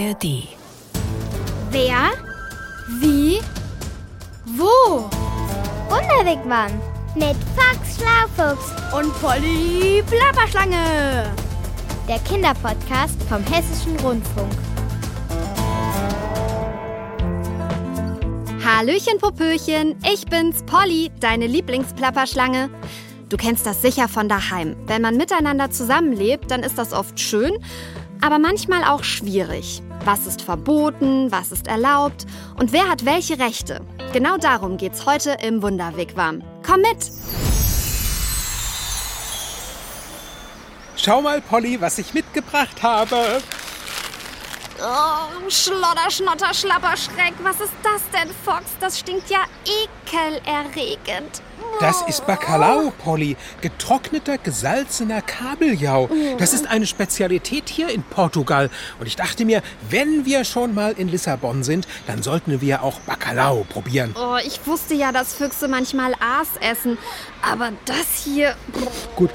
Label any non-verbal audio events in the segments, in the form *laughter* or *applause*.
ARD. Wer? Wie? Wo? Wunderwegmann mit Fox Schlaufuchs Und Polly Plapperschlange. der Kinderpodcast vom Hessischen Rundfunk. Hallöchen, Popöchen, ich bin's, Polly, deine Lieblingsplapperschlange. Du kennst das sicher von daheim. Wenn man miteinander zusammenlebt, dann ist das oft schön, aber manchmal auch schwierig. Was ist verboten, was ist erlaubt und wer hat welche Rechte? Genau darum geht's heute im Wunderwigwam. Komm mit! Schau mal, Polly, was ich mitgebracht habe. Oh, Schlodder, Schnotter, Schlapper, Schreck. Was ist das denn, Fox? Das stinkt ja ekelerregend. Das ist Bacalao, Polly. Getrockneter, gesalzener Kabeljau. Das ist eine Spezialität hier in Portugal. Und ich dachte mir, wenn wir schon mal in Lissabon sind, dann sollten wir auch Bacalao probieren. Oh, ich wusste ja, dass Füchse manchmal Aas essen. Aber das hier, Gut,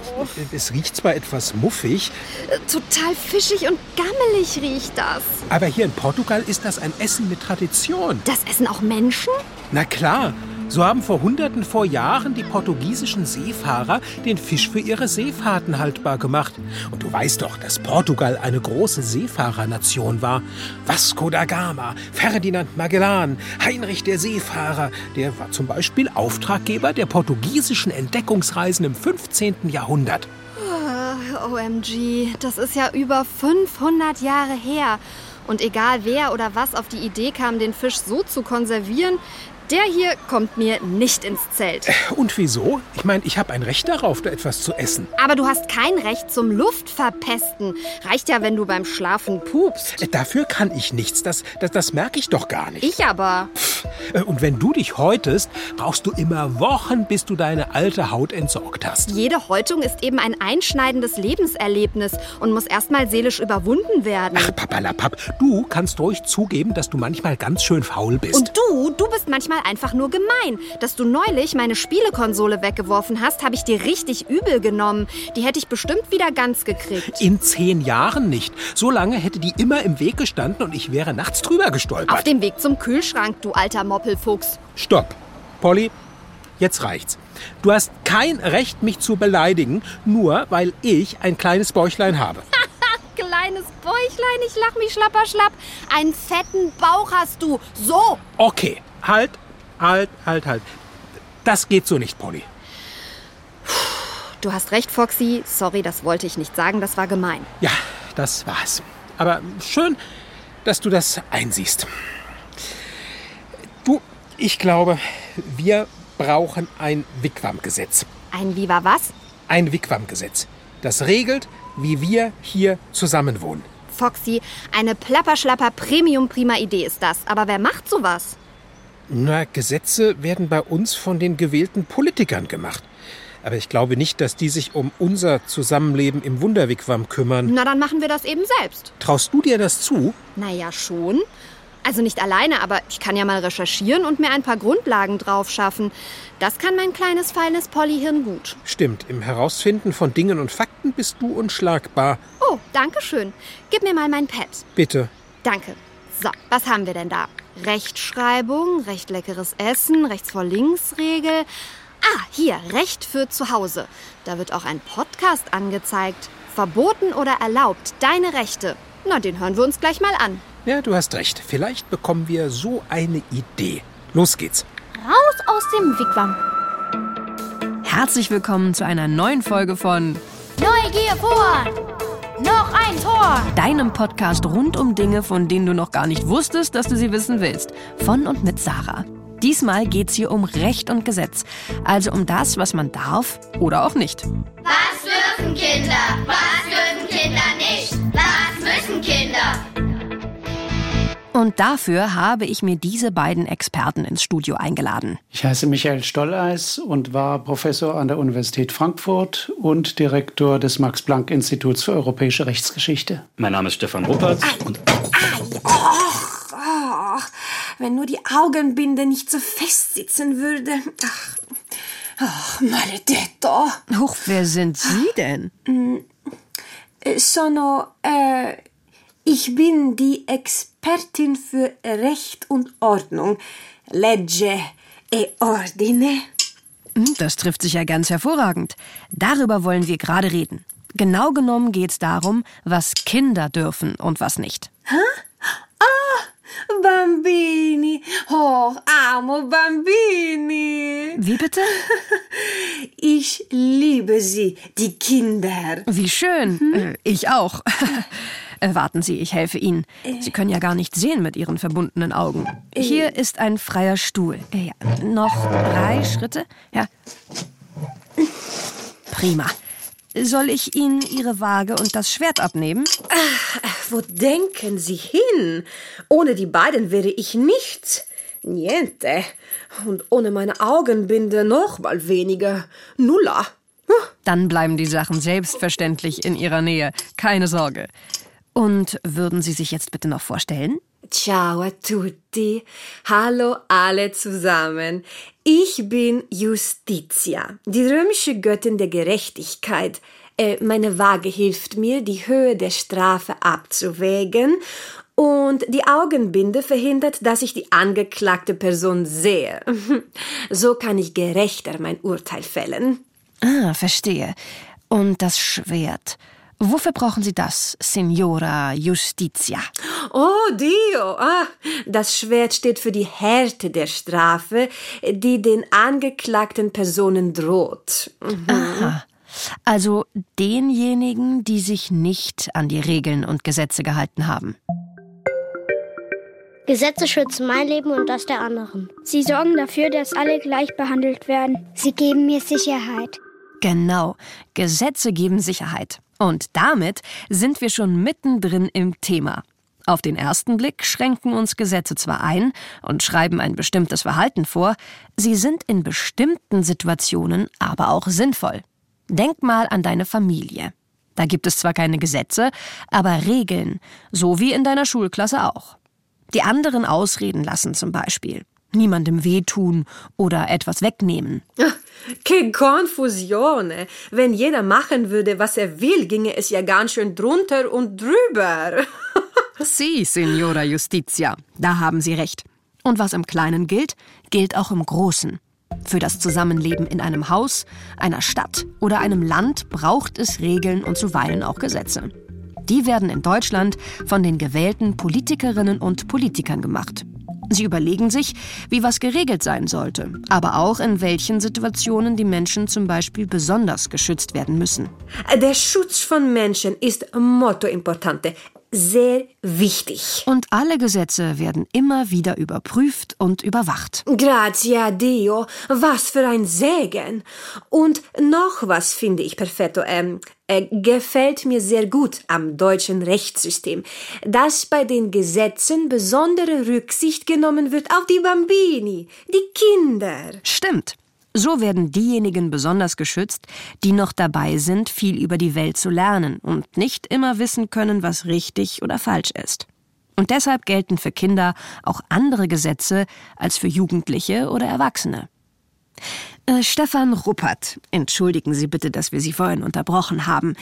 es riecht zwar etwas muffig, äh, total fischig und gammelig riecht das. aber hier in Portugal ist das ein Essen mit Tradition. Das essen auch Menschen? Na klar, so haben vor Hunderten vor Jahren die portugiesischen Seefahrer den Fisch für ihre Seefahrten haltbar gemacht. Und du weißt doch, dass Portugal eine große Seefahrernation war. Vasco da Gama, Ferdinand Magellan, Heinrich der Seefahrer, der war zum Beispiel Auftraggeber der portugiesischen Entdeckungsreisen im 15. Jahrhundert. Ah, OMG, das ist ja über 500 Jahre her. Und egal wer oder was auf die Idee kam, den Fisch so zu konservieren, der hier kommt mir nicht ins Zelt. Und wieso? Ich meine, ich habe ein Recht darauf, da etwas zu essen. Aber du hast kein Recht zum Luftverpesten. Reicht ja, wenn du beim Schlafen pupst. Äh, Dafür kann ich nichts. Das, das, das merke ich doch gar nicht. Ich aber. Äh, Und wenn du dich häutest, brauchst du immer Wochen, bis du deine alte Haut entsorgt hast. Jede Häutung ist eben ein einschneidendes Lebenserlebnis und muss erstmal seelisch überwunden werden. Ach, Papalapap, du kannst ruhig zugeben, dass du manchmal ganz schön faul bist. Und du, du bist manchmal einfach nur gemein. Dass du neulich meine Spielekonsole weggeworfen hast, habe ich dir richtig übel genommen. Die hätte ich bestimmt wieder ganz gekriegt. in zehn Jahren nicht. So lange hätte die immer im Weg gestanden und ich wäre nachts drüber Auf gestolpert. dem Weg zum Kühlschrank, du alter Moppelfuchs. Stopp. Polly, jetzt reicht's. Du hast kein Recht, mich zu beleidigen, nur weil ich ein kleines Bäuchlein habe. *laughs* Kleines Bäuchlein, ich lach mich schlapper schlapp. Einen fetten Bauch hast du. So. Okay, halt, halt, halt, halt. Das geht so nicht, Polly. Du hast recht, Foxy. Sorry, das wollte ich nicht sagen, das war gemein. Ja, das war's. Aber schön, dass du das einsiehst. Du, ich glaube, wir brauchen ein Wigwam-Gesetz. Ein Viva was? Ein Wigwam-Gesetz. Das regelt, wie wir hier zusammenwohnen. Foxy, eine plapperschlapper Premium-Prima-Idee ist das. Aber wer macht sowas? Na, Gesetze werden bei uns von den gewählten Politikern gemacht. Aber ich glaube nicht, dass die sich um unser Zusammenleben im Wunderwigwam kümmern. Na, dann machen wir das eben selbst. Traust du dir das zu? Naja, schon. Also nicht alleine, aber ich kann ja mal recherchieren und mir ein paar Grundlagen drauf schaffen. Das kann mein kleines, feines Pollyhirn gut. Stimmt, im Herausfinden von Dingen und Fakten bist du unschlagbar. Oh, danke schön. Gib mir mal mein Pad. Bitte. Danke. So, was haben wir denn da? Rechtschreibung, recht leckeres Essen, rechts vor links Regel. Ah, hier, Recht für zu Hause. Da wird auch ein Podcast angezeigt. Verboten oder erlaubt, deine Rechte. Na, den hören wir uns gleich mal an. Ja, du hast recht. Vielleicht bekommen wir so eine Idee. Los geht's. Raus aus dem Wigwam. Herzlich willkommen zu einer neuen Folge von Neugier vor! Noch ein Tor! deinem Podcast rund um Dinge, von denen du noch gar nicht wusstest, dass du sie wissen willst. Von und mit Sarah. Diesmal geht's hier um Recht und Gesetz. Also um das, was man darf oder auch nicht. Was dürfen Kinder? Was dürfen Kinder nicht? Was müssen Kinder? Und dafür habe ich mir diese beiden Experten ins Studio eingeladen. Ich heiße Michael Stolleis und war Professor an der Universität Frankfurt und Direktor des Max-Planck-Instituts für europäische Rechtsgeschichte. Mein Name ist Stefan Ruppert und Oh, wenn nur die Augenbinde nicht so fest sitzen würde. Ach, ach maledetto. Huch, wer sind Sie denn? Sono, äh, Ich bin die Expertin für Recht und Ordnung. Legge e ordine. Hm, Das trifft sich ja ganz hervorragend. Darüber wollen wir gerade reden. Genau genommen geht es darum, was Kinder dürfen und was nicht. Bambini. Oh, amo bambini. Wie bitte? *laughs* Ich liebe sie, die Kinder. Wie schön. Äh, Ich auch. *laughs* Äh, Warten Sie, ich helfe Ihnen. Sie können ja gar nicht sehen mit Ihren verbundenen Augen. Hier ist ein freier Stuhl. Äh, Ja, noch drei Schritte. Ja. Prima. Soll ich Ihnen Ihre Waage und das Schwert abnehmen? Wo denken Sie hin? Ohne die beiden wäre ich nichts. Niente. Und ohne meine Augenbinde noch mal weniger. Nulla. Dann bleiben die Sachen selbstverständlich in Ihrer Nähe. Keine Sorge. Und würden Sie sich jetzt bitte noch vorstellen? Ciao a tutti. Hallo alle zusammen. Ich bin Justitia, die römische Göttin der Gerechtigkeit. Äh, Meine Waage hilft mir, die Höhe der Strafe abzuwägen und die Augenbinde verhindert, dass ich die angeklagte Person sehe. *laughs* So kann ich gerechter mein Urteil fällen. Ah, verstehe. Und das Schwert. Wofür brauchen Sie das, Signora Justitia? Oh Dio, ah, das Schwert steht für die Härte der Strafe, die den angeklagten Personen droht. Aha. Also denjenigen, die sich nicht an die Regeln und Gesetze gehalten haben. Gesetze schützen mein Leben und das der anderen. Sie sorgen dafür, dass alle gleich behandelt werden. Sie geben mir Sicherheit. Genau, Gesetze geben Sicherheit. Und damit sind wir schon mittendrin im Thema. Auf den ersten Blick schränken uns Gesetze zwar ein und schreiben ein bestimmtes Verhalten vor, sie sind in bestimmten Situationen aber auch sinnvoll. Denk mal an deine Familie. Da gibt es zwar keine Gesetze, aber Regeln, so wie in deiner Schulklasse auch. Die anderen ausreden lassen zum Beispiel. Niemandem wehtun oder etwas wegnehmen. *laughs* Che confusione! Wenn jeder machen würde, was er will, ginge es ja ganz schön drunter und drüber. *laughs* Sie, Signora Justitia, da haben Sie recht. Und was im Kleinen gilt, gilt auch im Großen. Für das Zusammenleben in einem Haus, einer Stadt oder einem Land braucht es Regeln und zuweilen auch Gesetze. Die werden in Deutschland von den gewählten Politikerinnen und Politikern gemacht. Sie überlegen sich, wie was geregelt sein sollte, aber auch in welchen Situationen die Menschen zum Beispiel besonders geschützt werden müssen. Der Schutz von Menschen ist Motto importante, sehr wichtig. Und alle Gesetze werden immer wieder überprüft und überwacht. Grazie a Dio, was für ein Segen. Und noch was finde ich perfetto, ähm, äh, gefällt mir sehr gut am deutschen Rechtssystem, dass bei den Gesetzen besondere Rücksicht genommen wird auf die Bambini, die Kinder. Stimmt. So werden diejenigen besonders geschützt, die noch dabei sind, viel über die Welt zu lernen und nicht immer wissen können, was richtig oder falsch ist. Und deshalb gelten für Kinder auch andere Gesetze als für Jugendliche oder Erwachsene. Äh, Stefan Ruppert, entschuldigen Sie bitte, dass wir Sie vorhin unterbrochen haben.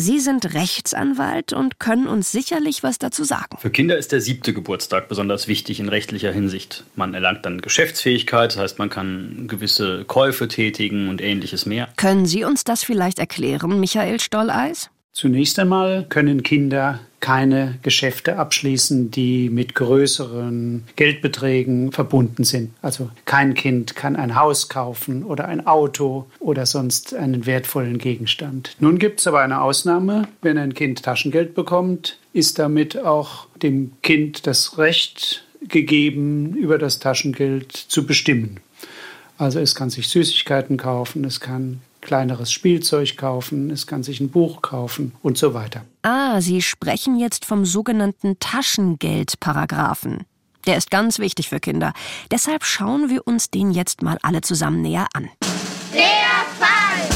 Sie sind Rechtsanwalt und können uns sicherlich was dazu sagen. Für Kinder ist der siebte Geburtstag besonders wichtig in rechtlicher Hinsicht. Man erlangt dann Geschäftsfähigkeit, das heißt, man kann gewisse Käufe tätigen und ähnliches mehr. Können Sie uns das vielleicht erklären, Michael Stolleis? Zunächst einmal können Kinder keine Geschäfte abschließen, die mit größeren Geldbeträgen verbunden sind. Also kein Kind kann ein Haus kaufen oder ein Auto oder sonst einen wertvollen Gegenstand. Nun gibt es aber eine Ausnahme. Wenn ein Kind Taschengeld bekommt, ist damit auch dem Kind das Recht gegeben, über das Taschengeld zu bestimmen. Also es kann sich Süßigkeiten kaufen, es kann kleineres Spielzeug kaufen, es kann sich ein Buch kaufen und so weiter. Ah, Sie sprechen jetzt vom sogenannten Taschengeldparagraphen. Der ist ganz wichtig für Kinder. Deshalb schauen wir uns den jetzt mal alle zusammen näher an. Der Fall.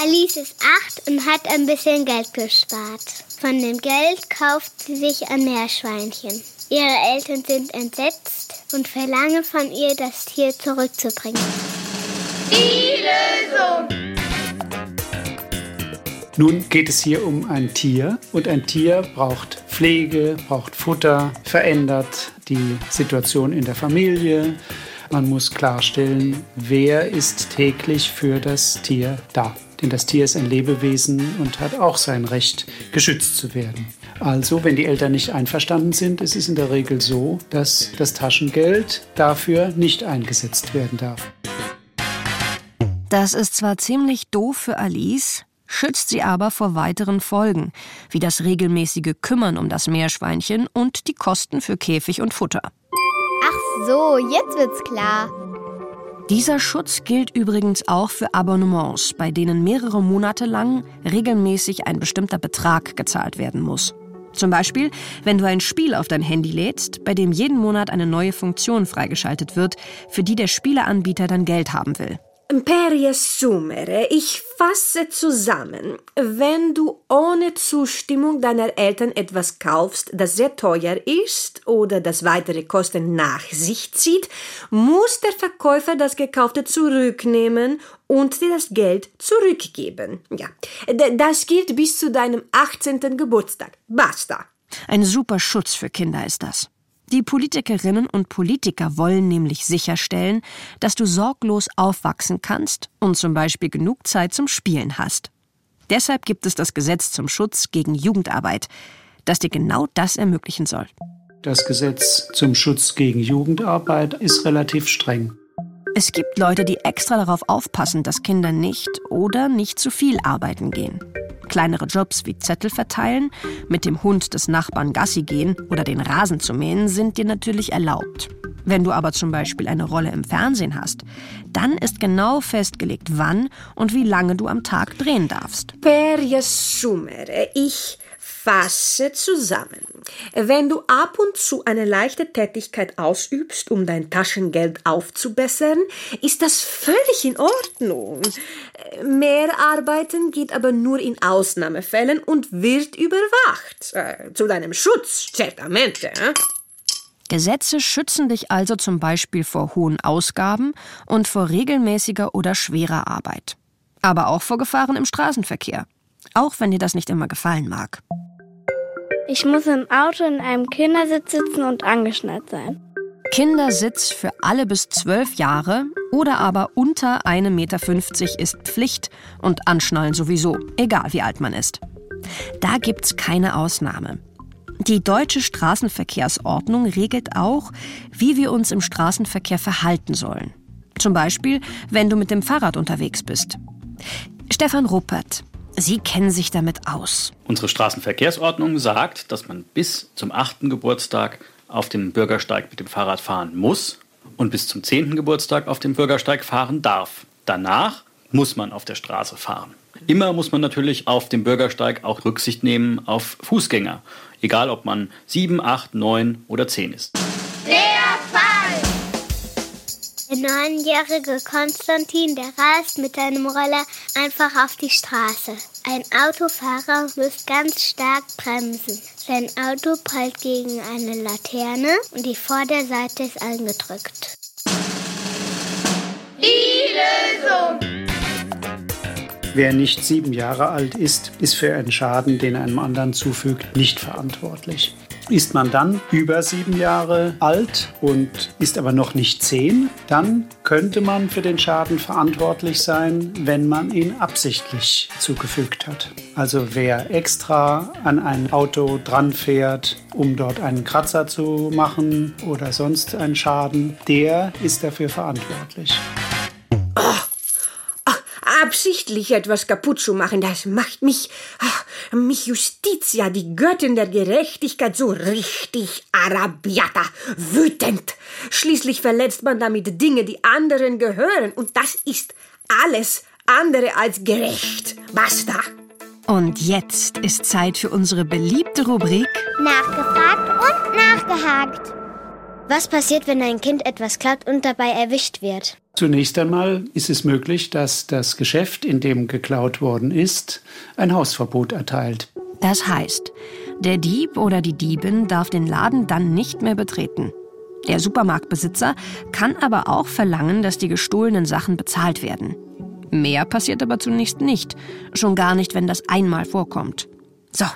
Alice ist acht und hat ein bisschen Geld gespart. Von dem Geld kauft sie sich ein Meerschweinchen. Ihre Eltern sind entsetzt und verlangen von ihr, das Tier zurückzubringen. Die Lösung. Nun geht es hier um ein Tier und ein Tier braucht Pflege, braucht Futter, verändert die Situation in der Familie. Man muss klarstellen, wer ist täglich für das Tier da. Denn das Tier ist ein Lebewesen und hat auch sein Recht, geschützt zu werden. Also, wenn die Eltern nicht einverstanden sind, ist es in der Regel so, dass das Taschengeld dafür nicht eingesetzt werden darf. Das ist zwar ziemlich doof für Alice, schützt sie aber vor weiteren Folgen, wie das regelmäßige Kümmern um das Meerschweinchen und die Kosten für Käfig und Futter. Ach so, jetzt wird's klar. Dieser Schutz gilt übrigens auch für Abonnements, bei denen mehrere Monate lang regelmäßig ein bestimmter Betrag gezahlt werden muss. Zum Beispiel, wenn du ein Spiel auf dein Handy lädst, bei dem jeden Monat eine neue Funktion freigeschaltet wird, für die der Spieleanbieter dann Geld haben will. Per riassumere, ich fasse zusammen. Wenn du ohne Zustimmung deiner Eltern etwas kaufst, das sehr teuer ist oder das weitere Kosten nach sich zieht, muss der Verkäufer das Gekaufte zurücknehmen und dir das Geld zurückgeben. Ja, das gilt bis zu deinem 18. Geburtstag. Basta. Ein super Schutz für Kinder ist das. Die Politikerinnen und Politiker wollen nämlich sicherstellen, dass du sorglos aufwachsen kannst und zum Beispiel genug Zeit zum Spielen hast. Deshalb gibt es das Gesetz zum Schutz gegen Jugendarbeit, das dir genau das ermöglichen soll. Das Gesetz zum Schutz gegen Jugendarbeit ist relativ streng. Es gibt Leute, die extra darauf aufpassen, dass Kinder nicht oder nicht zu viel arbeiten gehen. Kleinere Jobs wie Zettel verteilen, mit dem Hund des Nachbarn Gassi gehen oder den Rasen zu mähen sind dir natürlich erlaubt. Wenn du aber zum Beispiel eine Rolle im Fernsehen hast, dann ist genau festgelegt, wann und wie lange du am Tag drehen darfst. Per riassumere, ich Fasse zusammen. Wenn du ab und zu eine leichte Tätigkeit ausübst, um dein Taschengeld aufzubessern, ist das völlig in Ordnung. Mehr arbeiten geht aber nur in Ausnahmefällen und wird überwacht. Äh, zu deinem Schutz, certamente. Gesetze schützen dich also zum Beispiel vor hohen Ausgaben und vor regelmäßiger oder schwerer Arbeit. Aber auch vor Gefahren im Straßenverkehr. Auch wenn dir das nicht immer gefallen mag. Ich muss im Auto in einem Kindersitz sitzen und angeschnallt sein. Kindersitz für alle bis zwölf Jahre oder aber unter 1,50 Meter ist Pflicht und Anschnallen sowieso, egal wie alt man ist. Da gibt's keine Ausnahme. Die deutsche Straßenverkehrsordnung regelt auch, wie wir uns im Straßenverkehr verhalten sollen. Zum Beispiel, wenn du mit dem Fahrrad unterwegs bist. Stefan Ruppert, Sie kennen sich damit aus. Unsere Straßenverkehrsordnung sagt, dass man bis zum 8. Geburtstag auf dem Bürgersteig mit dem Fahrrad fahren muss und bis zum 10. Geburtstag auf dem Bürgersteig fahren darf. Danach muss man auf der Straße fahren. Immer muss man natürlich auf dem Bürgersteig auch Rücksicht nehmen auf Fußgänger, egal ob man 7, 8, 9 oder 10 ist. Der neunjährige Konstantin, der rast mit seinem Roller einfach auf die Straße. Ein Autofahrer muss ganz stark bremsen. Sein Auto prallt gegen eine Laterne und die Vorderseite ist eingedrückt. Die Lösung! Wer nicht sieben Jahre alt ist, ist für einen Schaden, den einem anderen zufügt, nicht verantwortlich. Ist man dann über sieben Jahre alt und ist aber noch nicht zehn, dann könnte man für den Schaden verantwortlich sein, wenn man ihn absichtlich zugefügt hat. Also wer extra an ein Auto dran fährt, um dort einen Kratzer zu machen oder sonst einen Schaden, der ist dafür verantwortlich. Absichtlich etwas kaputt zu machen, das macht mich, ach, mich Justitia, die Göttin der Gerechtigkeit, so richtig arabiata, wütend. Schließlich verletzt man damit Dinge, die anderen gehören, und das ist alles andere als gerecht. Basta. Und jetzt ist Zeit für unsere beliebte Rubrik Nachgefragt und nachgehakt. Was passiert, wenn ein Kind etwas klaut und dabei erwischt wird? Zunächst einmal ist es möglich, dass das Geschäft, in dem geklaut worden ist, ein Hausverbot erteilt. Das heißt, der Dieb oder die Diebin darf den Laden dann nicht mehr betreten. Der Supermarktbesitzer kann aber auch verlangen, dass die gestohlenen Sachen bezahlt werden. Mehr passiert aber zunächst nicht. Schon gar nicht, wenn das einmal vorkommt. So,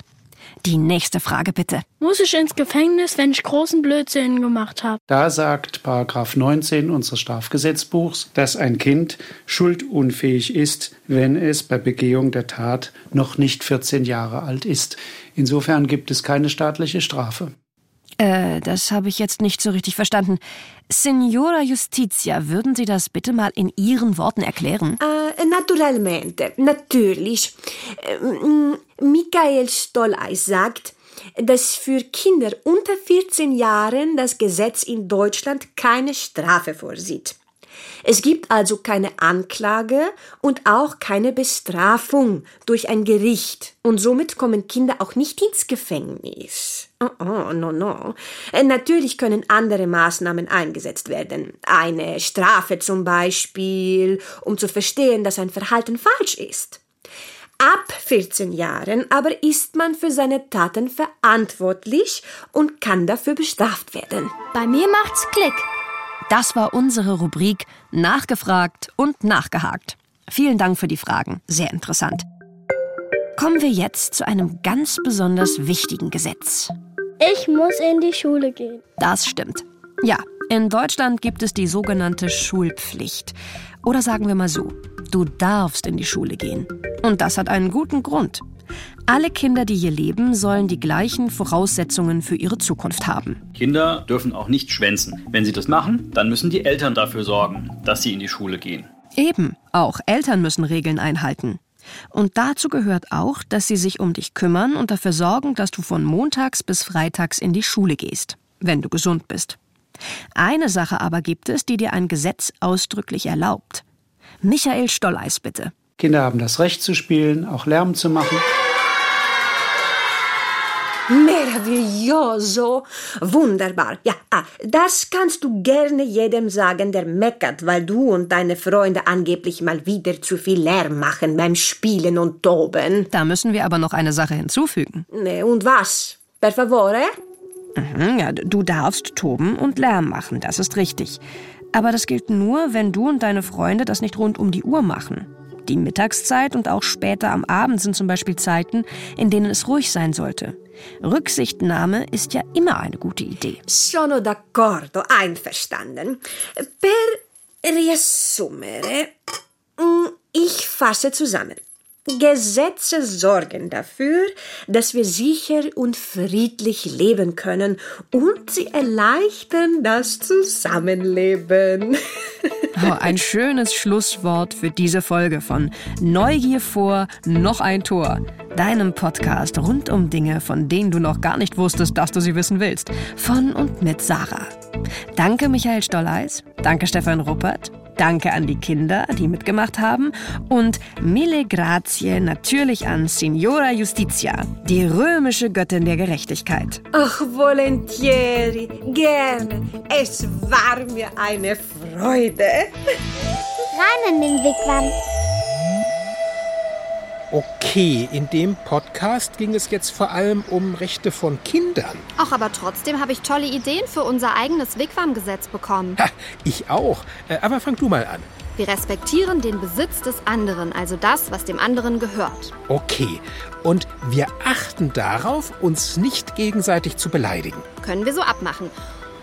die nächste Frage bitte. Muss ich ins Gefängnis, wenn ich großen Blödsinn gemacht habe? Da sagt Paragraph 19 unseres Strafgesetzbuchs, dass ein Kind schuldunfähig ist, wenn es bei Begehung der Tat noch nicht 14 Jahre alt ist. Insofern gibt es keine staatliche Strafe. Äh, das habe ich jetzt nicht so richtig verstanden. Signora Justitia, würden Sie das bitte mal in Ihren Worten erklären? Äh, naturalmente, natürlich. Ähm, Michael Stolleis sagt, dass für Kinder unter 14 Jahren das Gesetz in Deutschland keine Strafe vorsieht. Es gibt also keine Anklage und auch keine Bestrafung durch ein Gericht und somit kommen Kinder auch nicht ins Gefängnis. Oh, oh, no, no. Äh, natürlich können andere Maßnahmen eingesetzt werden. Eine Strafe zum Beispiel, um zu verstehen, dass ein Verhalten falsch ist. Ab 14 Jahren aber ist man für seine Taten verantwortlich und kann dafür bestraft werden. Bei mir macht's Klick. Das war unsere Rubrik Nachgefragt und Nachgehakt. Vielen Dank für die Fragen. Sehr interessant. Kommen wir jetzt zu einem ganz besonders wichtigen Gesetz. Ich muss in die Schule gehen. Das stimmt. Ja, in Deutschland gibt es die sogenannte Schulpflicht. Oder sagen wir mal so, du darfst in die Schule gehen. Und das hat einen guten Grund. Alle Kinder, die hier leben, sollen die gleichen Voraussetzungen für ihre Zukunft haben. Kinder dürfen auch nicht schwänzen. Wenn sie das machen, dann müssen die Eltern dafür sorgen, dass sie in die Schule gehen. Eben, auch Eltern müssen Regeln einhalten. Und dazu gehört auch, dass sie sich um dich kümmern und dafür sorgen, dass du von montags bis freitags in die Schule gehst, wenn du gesund bist. Eine Sache aber gibt es, die dir ein Gesetz ausdrücklich erlaubt. Michael Stolleis bitte. Kinder haben das Recht zu spielen, auch Lärm zu machen. Meraviglioso! Wunderbar. Ja, ah, das kannst du gerne jedem sagen, der meckert, weil du und deine Freunde angeblich mal wieder zu viel Lärm machen beim Spielen und Toben. Da müssen wir aber noch eine Sache hinzufügen. Ne, und was? Per favore? Mhm, ja, du darfst toben und Lärm machen, das ist richtig. Aber das gilt nur, wenn du und deine Freunde das nicht rund um die Uhr machen. Die Mittagszeit und auch später am Abend sind zum Beispiel Zeiten, in denen es ruhig sein sollte. Rücksichtnahme ist ja immer eine gute Idee. Sono d'accordo, einverstanden. Per riassumere, mm, ich fasse zusammen. Gesetze sorgen dafür, dass wir sicher und friedlich leben können und sie erleichtern das Zusammenleben. *laughs* Oh, ein schönes Schlusswort für diese Folge von Neugier vor noch ein Tor, deinem Podcast rund um Dinge, von denen du noch gar nicht wusstest, dass du sie wissen willst. Von und mit Sarah. Danke Michael Stolleis, danke Stefan Ruppert, Danke an die Kinder, die mitgemacht haben. Und mille grazie natürlich an Signora Justitia, die römische Göttin der Gerechtigkeit. Ach, volentieri, gerne. Es war mir eine Freude. Rein in den Wigwam. Okay, in dem Podcast ging es jetzt vor allem um Rechte von Kindern. Ach, aber trotzdem habe ich tolle Ideen für unser eigenes Wigwam-Gesetz bekommen. Ha, ich auch. Äh, Aber fang du mal an. Wir respektieren den Besitz des anderen, also das, was dem anderen gehört. Okay. Und wir achten darauf, uns nicht gegenseitig zu beleidigen. Können wir so abmachen.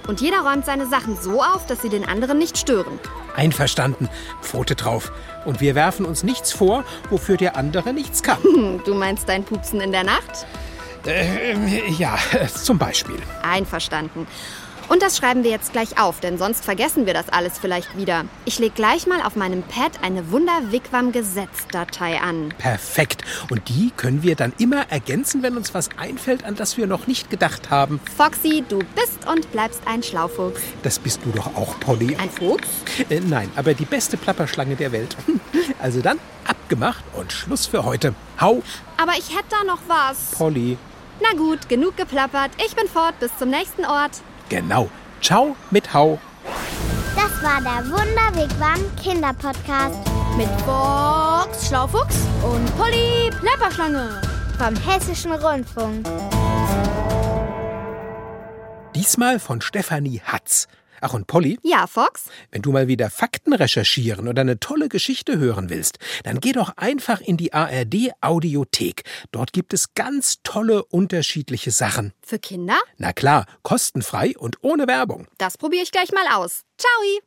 Und jeder räumt seine Sachen so auf, dass sie den anderen nicht stören. Einverstanden. Pfote drauf. Und wir werfen uns nichts vor, wofür der andere nichts kann. Hm, Du meinst dein Pupsen in der Nacht? Äh, ja, *laughs* zum Beispiel. Einverstanden. Und das schreiben wir jetzt gleich auf, denn sonst vergessen wir das alles vielleicht wieder. Ich lege gleich mal auf meinem Pad eine Wunder-Wigwam-Gesetzdatei an. Perfekt. Und die können wir dann immer ergänzen, wenn uns was einfällt, an das wir noch nicht gedacht haben. Foxy, du bist und bleibst ein Schlaufuchs. Das bist du doch auch, Polly. Ein Fuchs? Äh, nein, aber die beste Plapperschlange der Welt. *laughs* Also dann, abgemacht und Schluss für heute. Hau, Aber ich hätte da noch was. Polly. Na gut, genug geplappert. Ich bin fort. Bis zum nächsten Ort. Genau. Ciao mit Hau. Das war der Wunderwigwam Kinderpodcast Mit Box Schlaufuchs und Polly Plapperschlange. vom Hessischen Rundfunk. Diesmal von Stefanie Hatz. Ach und Polly? Ja, Fox? Wenn du mal wieder Fakten recherchieren oder eine tolle Geschichte hören willst, dann geh doch einfach in die ARD Audiothek. Dort gibt es ganz tolle unterschiedliche Sachen. Für Kinder? Na klar, kostenfrei und ohne Werbung. Das probiere ich gleich mal aus. Ciao!